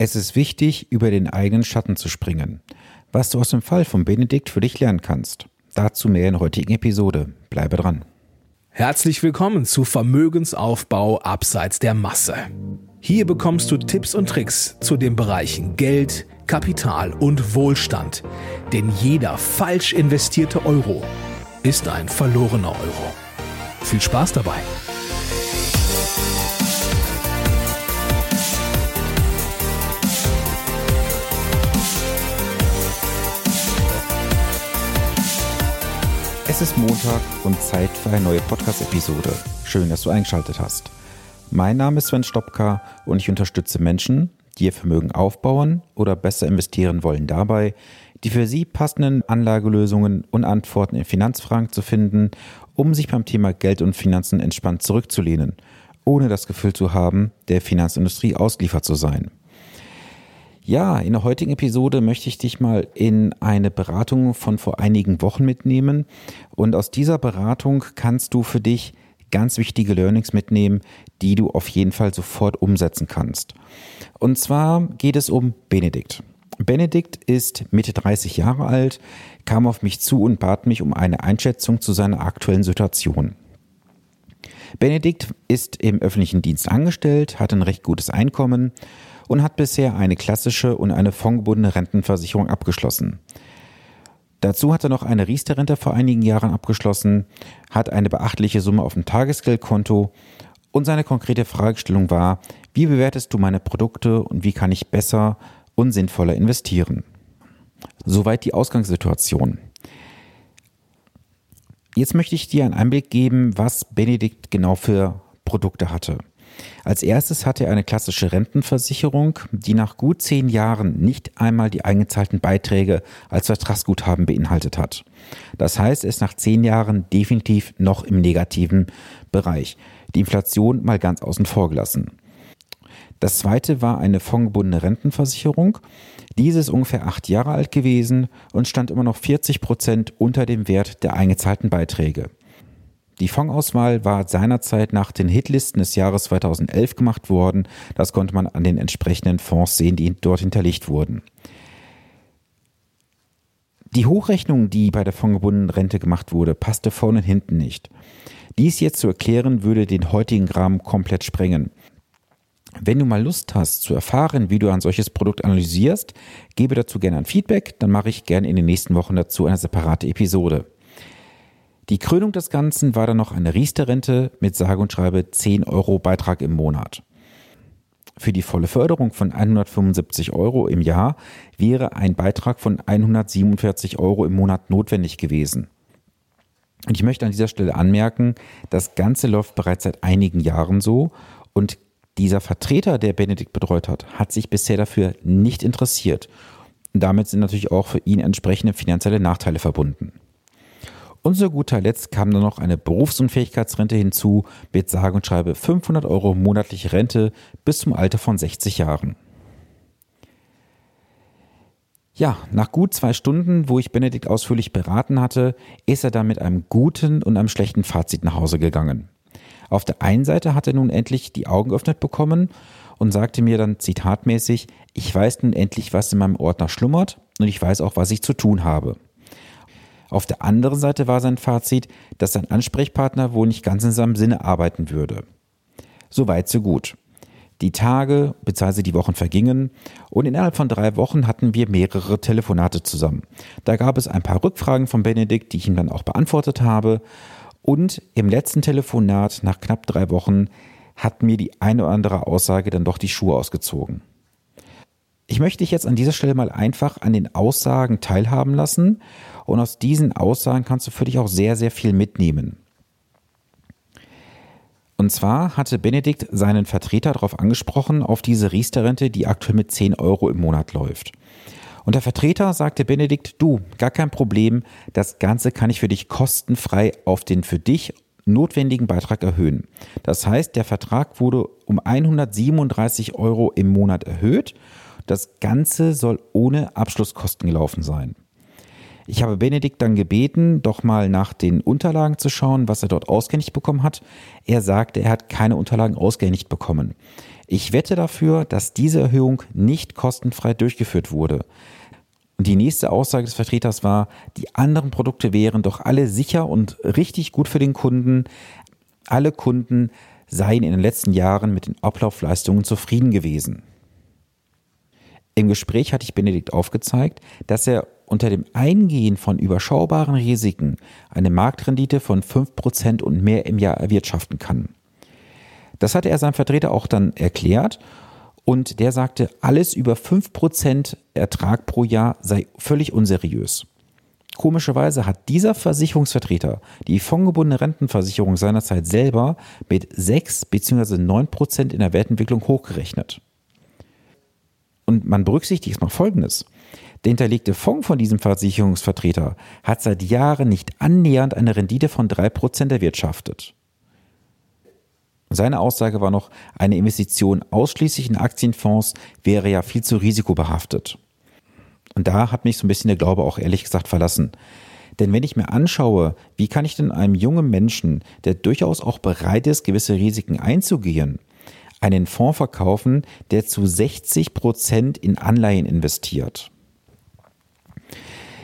Es ist wichtig, über den eigenen Schatten zu springen. Was du aus dem Fall von Benedikt für dich lernen kannst. Dazu mehr in der heutigen Episode. Bleibe dran. Herzlich willkommen zu Vermögensaufbau abseits der Masse. Hier bekommst du Tipps und Tricks zu den Bereichen Geld, Kapital und Wohlstand. Denn jeder falsch investierte Euro ist ein verlorener Euro. Viel Spaß dabei! Es ist Montag und Zeit für eine neue Podcast-Episode. Schön, dass du eingeschaltet hast. Mein Name ist Sven Stopka und ich unterstütze Menschen, die ihr Vermögen aufbauen oder besser investieren wollen, dabei, die für sie passenden Anlagelösungen und Antworten in Finanzfragen zu finden, um sich beim Thema Geld und Finanzen entspannt zurückzulehnen, ohne das Gefühl zu haben, der Finanzindustrie ausgeliefert zu sein. Ja, in der heutigen Episode möchte ich dich mal in eine Beratung von vor einigen Wochen mitnehmen. Und aus dieser Beratung kannst du für dich ganz wichtige Learnings mitnehmen, die du auf jeden Fall sofort umsetzen kannst. Und zwar geht es um Benedikt. Benedikt ist Mitte 30 Jahre alt, kam auf mich zu und bat mich um eine Einschätzung zu seiner aktuellen Situation. Benedikt ist im öffentlichen Dienst angestellt, hat ein recht gutes Einkommen und hat bisher eine klassische und eine fondgebundene Rentenversicherung abgeschlossen. Dazu hat er noch eine Riester-Rente vor einigen Jahren abgeschlossen, hat eine beachtliche Summe auf dem Tagesgeldkonto und seine konkrete Fragestellung war, wie bewertest du meine Produkte und wie kann ich besser und sinnvoller investieren? Soweit die Ausgangssituation. Jetzt möchte ich dir einen Einblick geben, was Benedikt genau für Produkte hatte. Als erstes hatte er eine klassische Rentenversicherung, die nach gut zehn Jahren nicht einmal die eingezahlten Beiträge als Vertragsguthaben beinhaltet hat. Das heißt, er ist nach zehn Jahren definitiv noch im negativen Bereich. Die Inflation mal ganz außen vor gelassen. Das zweite war eine fondgebundene Rentenversicherung. Diese ist ungefähr acht Jahre alt gewesen und stand immer noch 40 Prozent unter dem Wert der eingezahlten Beiträge. Die Fondsauswahl war seinerzeit nach den Hitlisten des Jahres 2011 gemacht worden. Das konnte man an den entsprechenden Fonds sehen, die dort hinterlegt wurden. Die Hochrechnung, die bei der fondgebundenen Rente gemacht wurde, passte vorne und hinten nicht. Dies jetzt zu erklären, würde den heutigen Rahmen komplett sprengen. Wenn du mal Lust hast zu erfahren, wie du ein solches Produkt analysierst, gebe dazu gerne ein Feedback, dann mache ich gerne in den nächsten Wochen dazu eine separate Episode. Die Krönung des Ganzen war dann noch eine Riester-Rente mit sage und schreibe 10 Euro Beitrag im Monat. Für die volle Förderung von 175 Euro im Jahr wäre ein Beitrag von 147 Euro im Monat notwendig gewesen. Und ich möchte an dieser Stelle anmerken, das Ganze läuft bereits seit einigen Jahren so und dieser Vertreter, der Benedikt betreut hat, hat sich bisher dafür nicht interessiert. Und damit sind natürlich auch für ihn entsprechende finanzielle Nachteile verbunden. Und zu guter Letzt kam dann noch eine Berufsunfähigkeitsrente hinzu mit sage und schreibe 500 Euro monatliche Rente bis zum Alter von 60 Jahren. Ja, nach gut zwei Stunden, wo ich Benedikt ausführlich beraten hatte, ist er dann mit einem guten und einem schlechten Fazit nach Hause gegangen. Auf der einen Seite hat er nun endlich die Augen geöffnet bekommen und sagte mir dann zitatmäßig, ich weiß nun endlich, was in meinem Ordner schlummert und ich weiß auch, was ich zu tun habe. Auf der anderen Seite war sein Fazit, dass sein Ansprechpartner wohl nicht ganz in seinem Sinne arbeiten würde. Soweit, so gut. Die Tage bzw. die Wochen vergingen und innerhalb von drei Wochen hatten wir mehrere Telefonate zusammen. Da gab es ein paar Rückfragen von Benedikt, die ich ihm dann auch beantwortet habe. Und im letzten Telefonat nach knapp drei Wochen hat mir die eine oder andere Aussage dann doch die Schuhe ausgezogen. Ich möchte dich jetzt an dieser Stelle mal einfach an den Aussagen teilhaben lassen und aus diesen Aussagen kannst du für dich auch sehr, sehr viel mitnehmen. Und zwar hatte Benedikt seinen Vertreter darauf angesprochen, auf diese Riester-Rente, die aktuell mit 10 Euro im Monat läuft. Und der Vertreter sagte Benedikt, du, gar kein Problem, das Ganze kann ich für dich kostenfrei auf den für dich notwendigen Beitrag erhöhen. Das heißt, der Vertrag wurde um 137 Euro im Monat erhöht das Ganze soll ohne Abschlusskosten gelaufen sein. Ich habe Benedikt dann gebeten, doch mal nach den Unterlagen zu schauen, was er dort ausgehändigt bekommen hat. Er sagte, er hat keine Unterlagen ausgehändigt bekommen. Ich wette dafür, dass diese Erhöhung nicht kostenfrei durchgeführt wurde. Und die nächste Aussage des Vertreters war, die anderen Produkte wären doch alle sicher und richtig gut für den Kunden. Alle Kunden seien in den letzten Jahren mit den Ablaufleistungen zufrieden gewesen. Im Gespräch hatte ich Benedikt aufgezeigt, dass er unter dem Eingehen von überschaubaren Risiken eine Marktrendite von 5% und mehr im Jahr erwirtschaften kann. Das hatte er seinem Vertreter auch dann erklärt und der sagte, alles über 5% Ertrag pro Jahr sei völlig unseriös. Komischerweise hat dieser Versicherungsvertreter die fondgebundene Rentenversicherung seinerzeit selber mit 6 bzw. 9% in der Wertentwicklung hochgerechnet. Und man berücksichtigt mal Folgendes. Der hinterlegte Fonds von diesem Versicherungsvertreter hat seit Jahren nicht annähernd eine Rendite von 3% erwirtschaftet. Seine Aussage war noch, eine Investition ausschließlich in Aktienfonds wäre ja viel zu risikobehaftet. Und da hat mich so ein bisschen der Glaube auch ehrlich gesagt verlassen. Denn wenn ich mir anschaue, wie kann ich denn einem jungen Menschen, der durchaus auch bereit ist, gewisse Risiken einzugehen, einen Fonds verkaufen, der zu 60 Prozent in Anleihen investiert?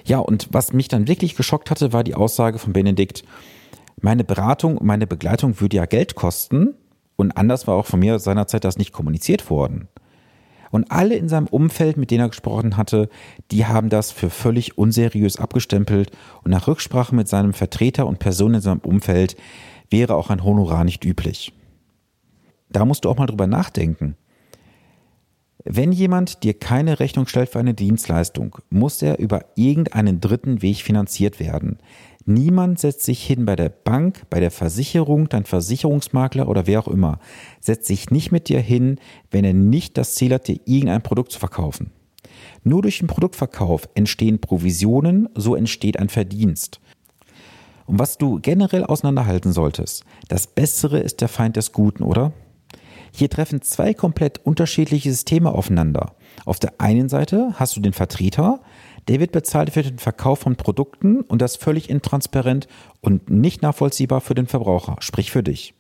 Ja, und was mich dann wirklich geschockt hatte, war die Aussage von Benedikt, meine Beratung, meine Begleitung würde ja Geld kosten und anders war auch von mir seinerzeit das nicht kommuniziert worden. Und alle in seinem Umfeld, mit denen er gesprochen hatte, die haben das für völlig unseriös abgestempelt und nach Rücksprache mit seinem Vertreter und Personen in seinem Umfeld wäre auch ein Honorar nicht üblich. Da musst du auch mal drüber nachdenken. Wenn jemand dir keine Rechnung stellt für eine Dienstleistung, muss er über irgendeinen dritten Weg finanziert werden. Niemand setzt sich hin bei der Bank, bei der Versicherung, dein Versicherungsmakler oder wer auch immer, setzt sich nicht mit dir hin, wenn er nicht das Ziel hat, dir irgendein Produkt zu verkaufen. Nur durch den Produktverkauf entstehen Provisionen, so entsteht ein Verdienst. Und was du generell auseinanderhalten solltest, das Bessere ist der Feind des Guten, oder? Hier treffen zwei komplett unterschiedliche Systeme aufeinander. Auf der einen Seite hast du den Vertreter, der wird bezahlt für den Verkauf von Produkten und das völlig intransparent und nicht nachvollziehbar für den Verbraucher, sprich für dich.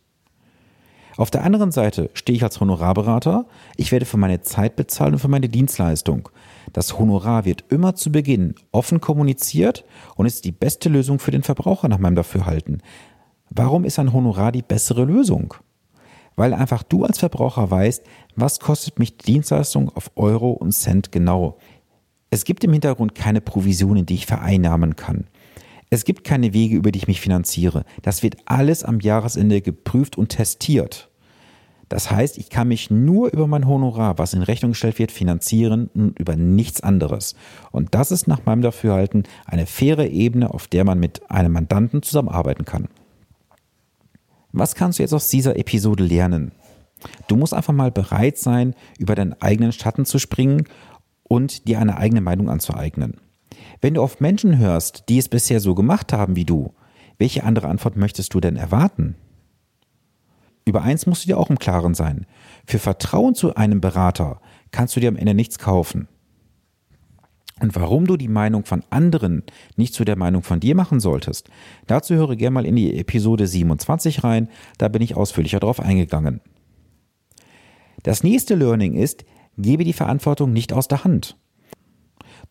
Auf der anderen Seite stehe ich als Honorarberater, ich werde für meine Zeit bezahlt und für meine Dienstleistung. Das Honorar wird immer zu Beginn offen kommuniziert und ist die beste Lösung für den Verbraucher nach meinem Dafürhalten. Warum ist ein Honorar die bessere Lösung? Weil einfach du als Verbraucher weißt, was kostet mich die Dienstleistung auf Euro und Cent genau. Es gibt im Hintergrund keine Provisionen, die ich vereinnahmen kann. Es gibt keine Wege, über die ich mich finanziere. Das wird alles am Jahresende geprüft und testiert. Das heißt, ich kann mich nur über mein Honorar, was in Rechnung gestellt wird, finanzieren und über nichts anderes. Und das ist nach meinem Dafürhalten eine faire Ebene, auf der man mit einem Mandanten zusammenarbeiten kann. Was kannst du jetzt aus dieser Episode lernen? Du musst einfach mal bereit sein, über deinen eigenen Schatten zu springen und dir eine eigene Meinung anzueignen. Wenn du auf Menschen hörst, die es bisher so gemacht haben wie du, welche andere Antwort möchtest du denn erwarten? Über eins musst du dir auch im Klaren sein. Für Vertrauen zu einem Berater kannst du dir am Ende nichts kaufen. Und warum du die Meinung von anderen nicht zu der Meinung von dir machen solltest, dazu höre gerne mal in die Episode 27 rein, da bin ich ausführlicher drauf eingegangen. Das nächste Learning ist, Gebe die Verantwortung nicht aus der Hand.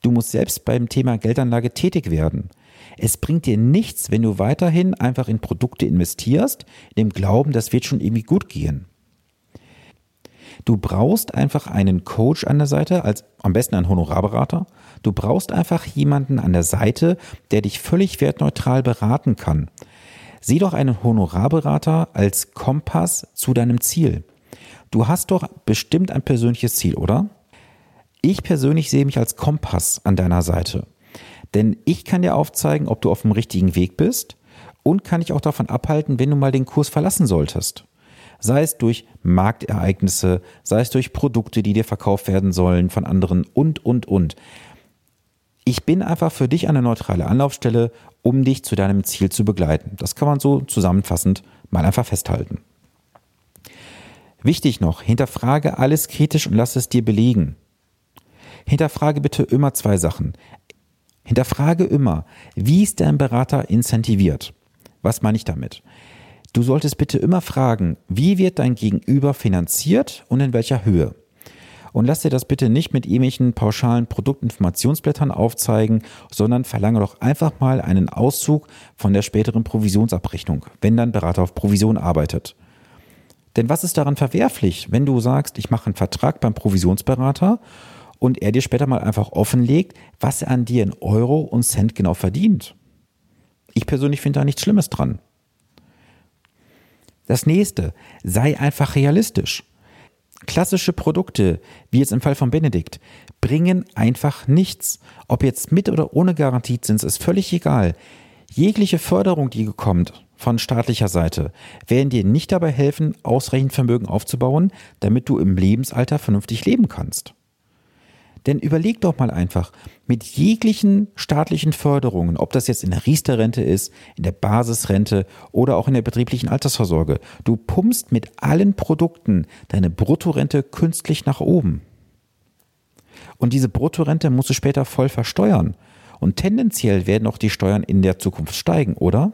Du musst selbst beim Thema Geldanlage tätig werden. Es bringt dir nichts, wenn du weiterhin einfach in Produkte investierst, in dem Glauben, das wird schon irgendwie gut gehen. Du brauchst einfach einen Coach an der Seite, als am besten einen Honorarberater. Du brauchst einfach jemanden an der Seite, der dich völlig wertneutral beraten kann. Sieh doch einen Honorarberater als Kompass zu deinem Ziel. Du hast doch bestimmt ein persönliches Ziel, oder? Ich persönlich sehe mich als Kompass an deiner Seite. Denn ich kann dir aufzeigen, ob du auf dem richtigen Weg bist und kann dich auch davon abhalten, wenn du mal den Kurs verlassen solltest. Sei es durch Marktereignisse, sei es durch Produkte, die dir verkauft werden sollen von anderen und, und, und. Ich bin einfach für dich eine neutrale Anlaufstelle, um dich zu deinem Ziel zu begleiten. Das kann man so zusammenfassend mal einfach festhalten. Wichtig noch, hinterfrage alles kritisch und lass es dir belegen. Hinterfrage bitte immer zwei Sachen. Hinterfrage immer, wie ist dein Berater incentiviert? Was meine ich damit? Du solltest bitte immer fragen, wie wird dein Gegenüber finanziert und in welcher Höhe. Und lass dir das bitte nicht mit irgendwelchen pauschalen Produktinformationsblättern aufzeigen, sondern verlange doch einfach mal einen Auszug von der späteren Provisionsabrechnung, wenn dein Berater auf Provision arbeitet. Denn was ist daran verwerflich, wenn du sagst, ich mache einen Vertrag beim Provisionsberater und er dir später mal einfach offenlegt, was er an dir in Euro und Cent genau verdient? Ich persönlich finde da nichts Schlimmes dran. Das nächste, sei einfach realistisch. Klassische Produkte, wie jetzt im Fall von Benedikt, bringen einfach nichts. Ob jetzt mit oder ohne Garantiezins, ist völlig egal. Jegliche Förderung, die kommt von staatlicher Seite, werden dir nicht dabei helfen, ausreichend Vermögen aufzubauen, damit du im Lebensalter vernünftig leben kannst. Denn überleg doch mal einfach, mit jeglichen staatlichen Förderungen, ob das jetzt in der Riester-Rente ist, in der Basisrente oder auch in der betrieblichen Altersvorsorge, du pumpst mit allen Produkten deine Bruttorente künstlich nach oben. Und diese Bruttorente musst du später voll versteuern. Und tendenziell werden auch die Steuern in der Zukunft steigen, oder?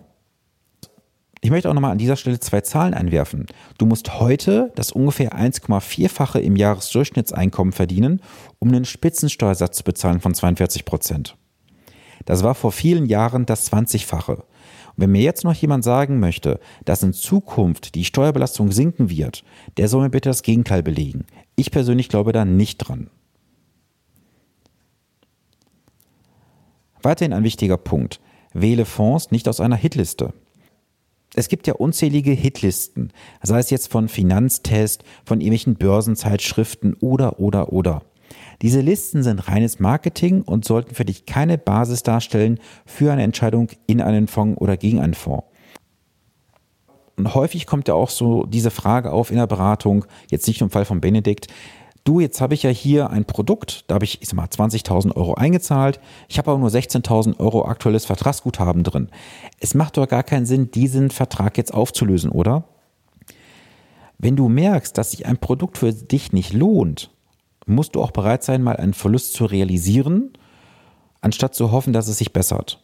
Ich möchte auch nochmal an dieser Stelle zwei Zahlen einwerfen. Du musst heute das ungefähr 1,4-fache im Jahresdurchschnittseinkommen verdienen, um einen Spitzensteuersatz zu bezahlen von 42 Prozent. Das war vor vielen Jahren das 20-fache. Und wenn mir jetzt noch jemand sagen möchte, dass in Zukunft die Steuerbelastung sinken wird, der soll mir bitte das Gegenteil belegen. Ich persönlich glaube da nicht dran. Weiterhin ein wichtiger Punkt. Wähle Fonds nicht aus einer Hitliste es gibt ja unzählige Hitlisten, sei es jetzt von Finanztest, von irgendwelchen Börsenzeitschriften oder, oder, oder. Diese Listen sind reines Marketing und sollten für dich keine Basis darstellen für eine Entscheidung in einen Fonds oder gegen einen Fonds. Und häufig kommt ja auch so diese Frage auf in der Beratung, jetzt nicht im Fall von Benedikt, du, jetzt habe ich ja hier ein Produkt, da habe ich, ich sag mal, 20.000 Euro eingezahlt, ich habe aber nur 16.000 Euro aktuelles Vertragsguthaben drin. Es macht doch gar keinen Sinn, diesen Vertrag jetzt aufzulösen, oder? Wenn du merkst, dass sich ein Produkt für dich nicht lohnt, musst du auch bereit sein, mal einen Verlust zu realisieren, anstatt zu hoffen, dass es sich bessert.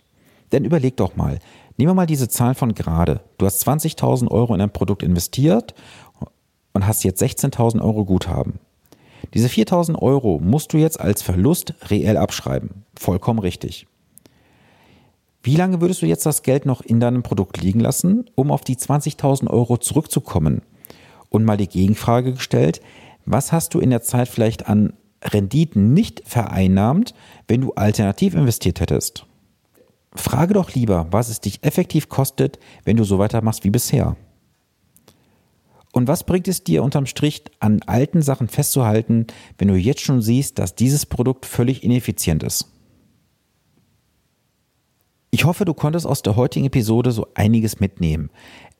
Denn überleg doch mal, nehmen wir mal diese Zahl von gerade. Du hast 20.000 Euro in ein Produkt investiert und hast jetzt 16.000 Euro Guthaben. Diese 4000 Euro musst du jetzt als Verlust reell abschreiben. Vollkommen richtig. Wie lange würdest du jetzt das Geld noch in deinem Produkt liegen lassen, um auf die 20.000 Euro zurückzukommen? Und mal die Gegenfrage gestellt, was hast du in der Zeit vielleicht an Renditen nicht vereinnahmt, wenn du alternativ investiert hättest? Frage doch lieber, was es dich effektiv kostet, wenn du so weitermachst wie bisher. Und was bringt es dir unterm Strich an alten Sachen festzuhalten, wenn du jetzt schon siehst, dass dieses Produkt völlig ineffizient ist? Ich hoffe, du konntest aus der heutigen Episode so einiges mitnehmen.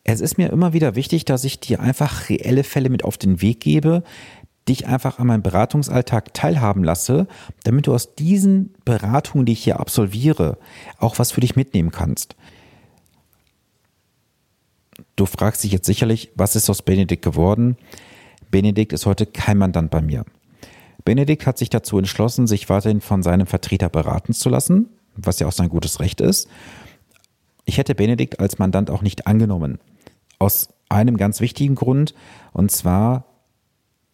Es ist mir immer wieder wichtig, dass ich dir einfach reelle Fälle mit auf den Weg gebe, dich einfach an meinem Beratungsalltag teilhaben lasse, damit du aus diesen Beratungen, die ich hier absolviere, auch was für dich mitnehmen kannst. Du fragst dich jetzt sicherlich, was ist aus Benedikt geworden? Benedikt ist heute kein Mandant bei mir. Benedikt hat sich dazu entschlossen, sich weiterhin von seinem Vertreter beraten zu lassen, was ja auch sein gutes Recht ist. Ich hätte Benedikt als Mandant auch nicht angenommen. Aus einem ganz wichtigen Grund, und zwar,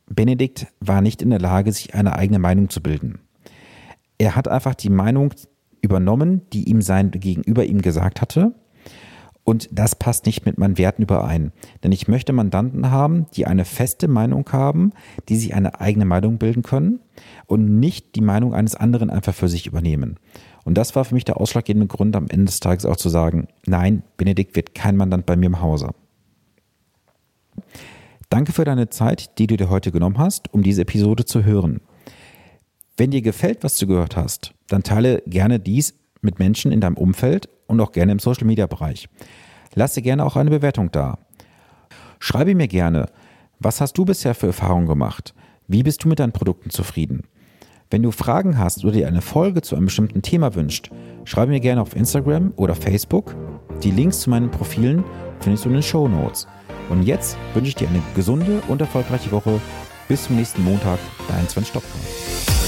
Benedikt war nicht in der Lage, sich eine eigene Meinung zu bilden. Er hat einfach die Meinung übernommen, die ihm sein Gegenüber ihm gesagt hatte und das passt nicht mit meinen Werten überein. Denn ich möchte Mandanten haben, die eine feste Meinung haben, die sich eine eigene Meinung bilden können und nicht die Meinung eines anderen einfach für sich übernehmen. Und das war für mich der ausschlaggebende Grund, am Ende des Tages auch zu sagen, nein, Benedikt wird kein Mandant bei mir im Hause. Danke für deine Zeit, die du dir heute genommen hast, um diese Episode zu hören. Wenn dir gefällt, was du gehört hast, dann teile gerne dies mit Menschen in deinem Umfeld und auch gerne im Social Media Bereich. Lasse gerne auch eine Bewertung da. Schreibe mir gerne, was hast du bisher für Erfahrungen gemacht? Wie bist du mit deinen Produkten zufrieden? Wenn du Fragen hast oder dir eine Folge zu einem bestimmten Thema wünscht, schreibe mir gerne auf Instagram oder Facebook. Die Links zu meinen Profilen findest du in den Show Notes. Und jetzt wünsche ich dir eine gesunde und erfolgreiche Woche. Bis zum nächsten Montag, dein Sven Stopka.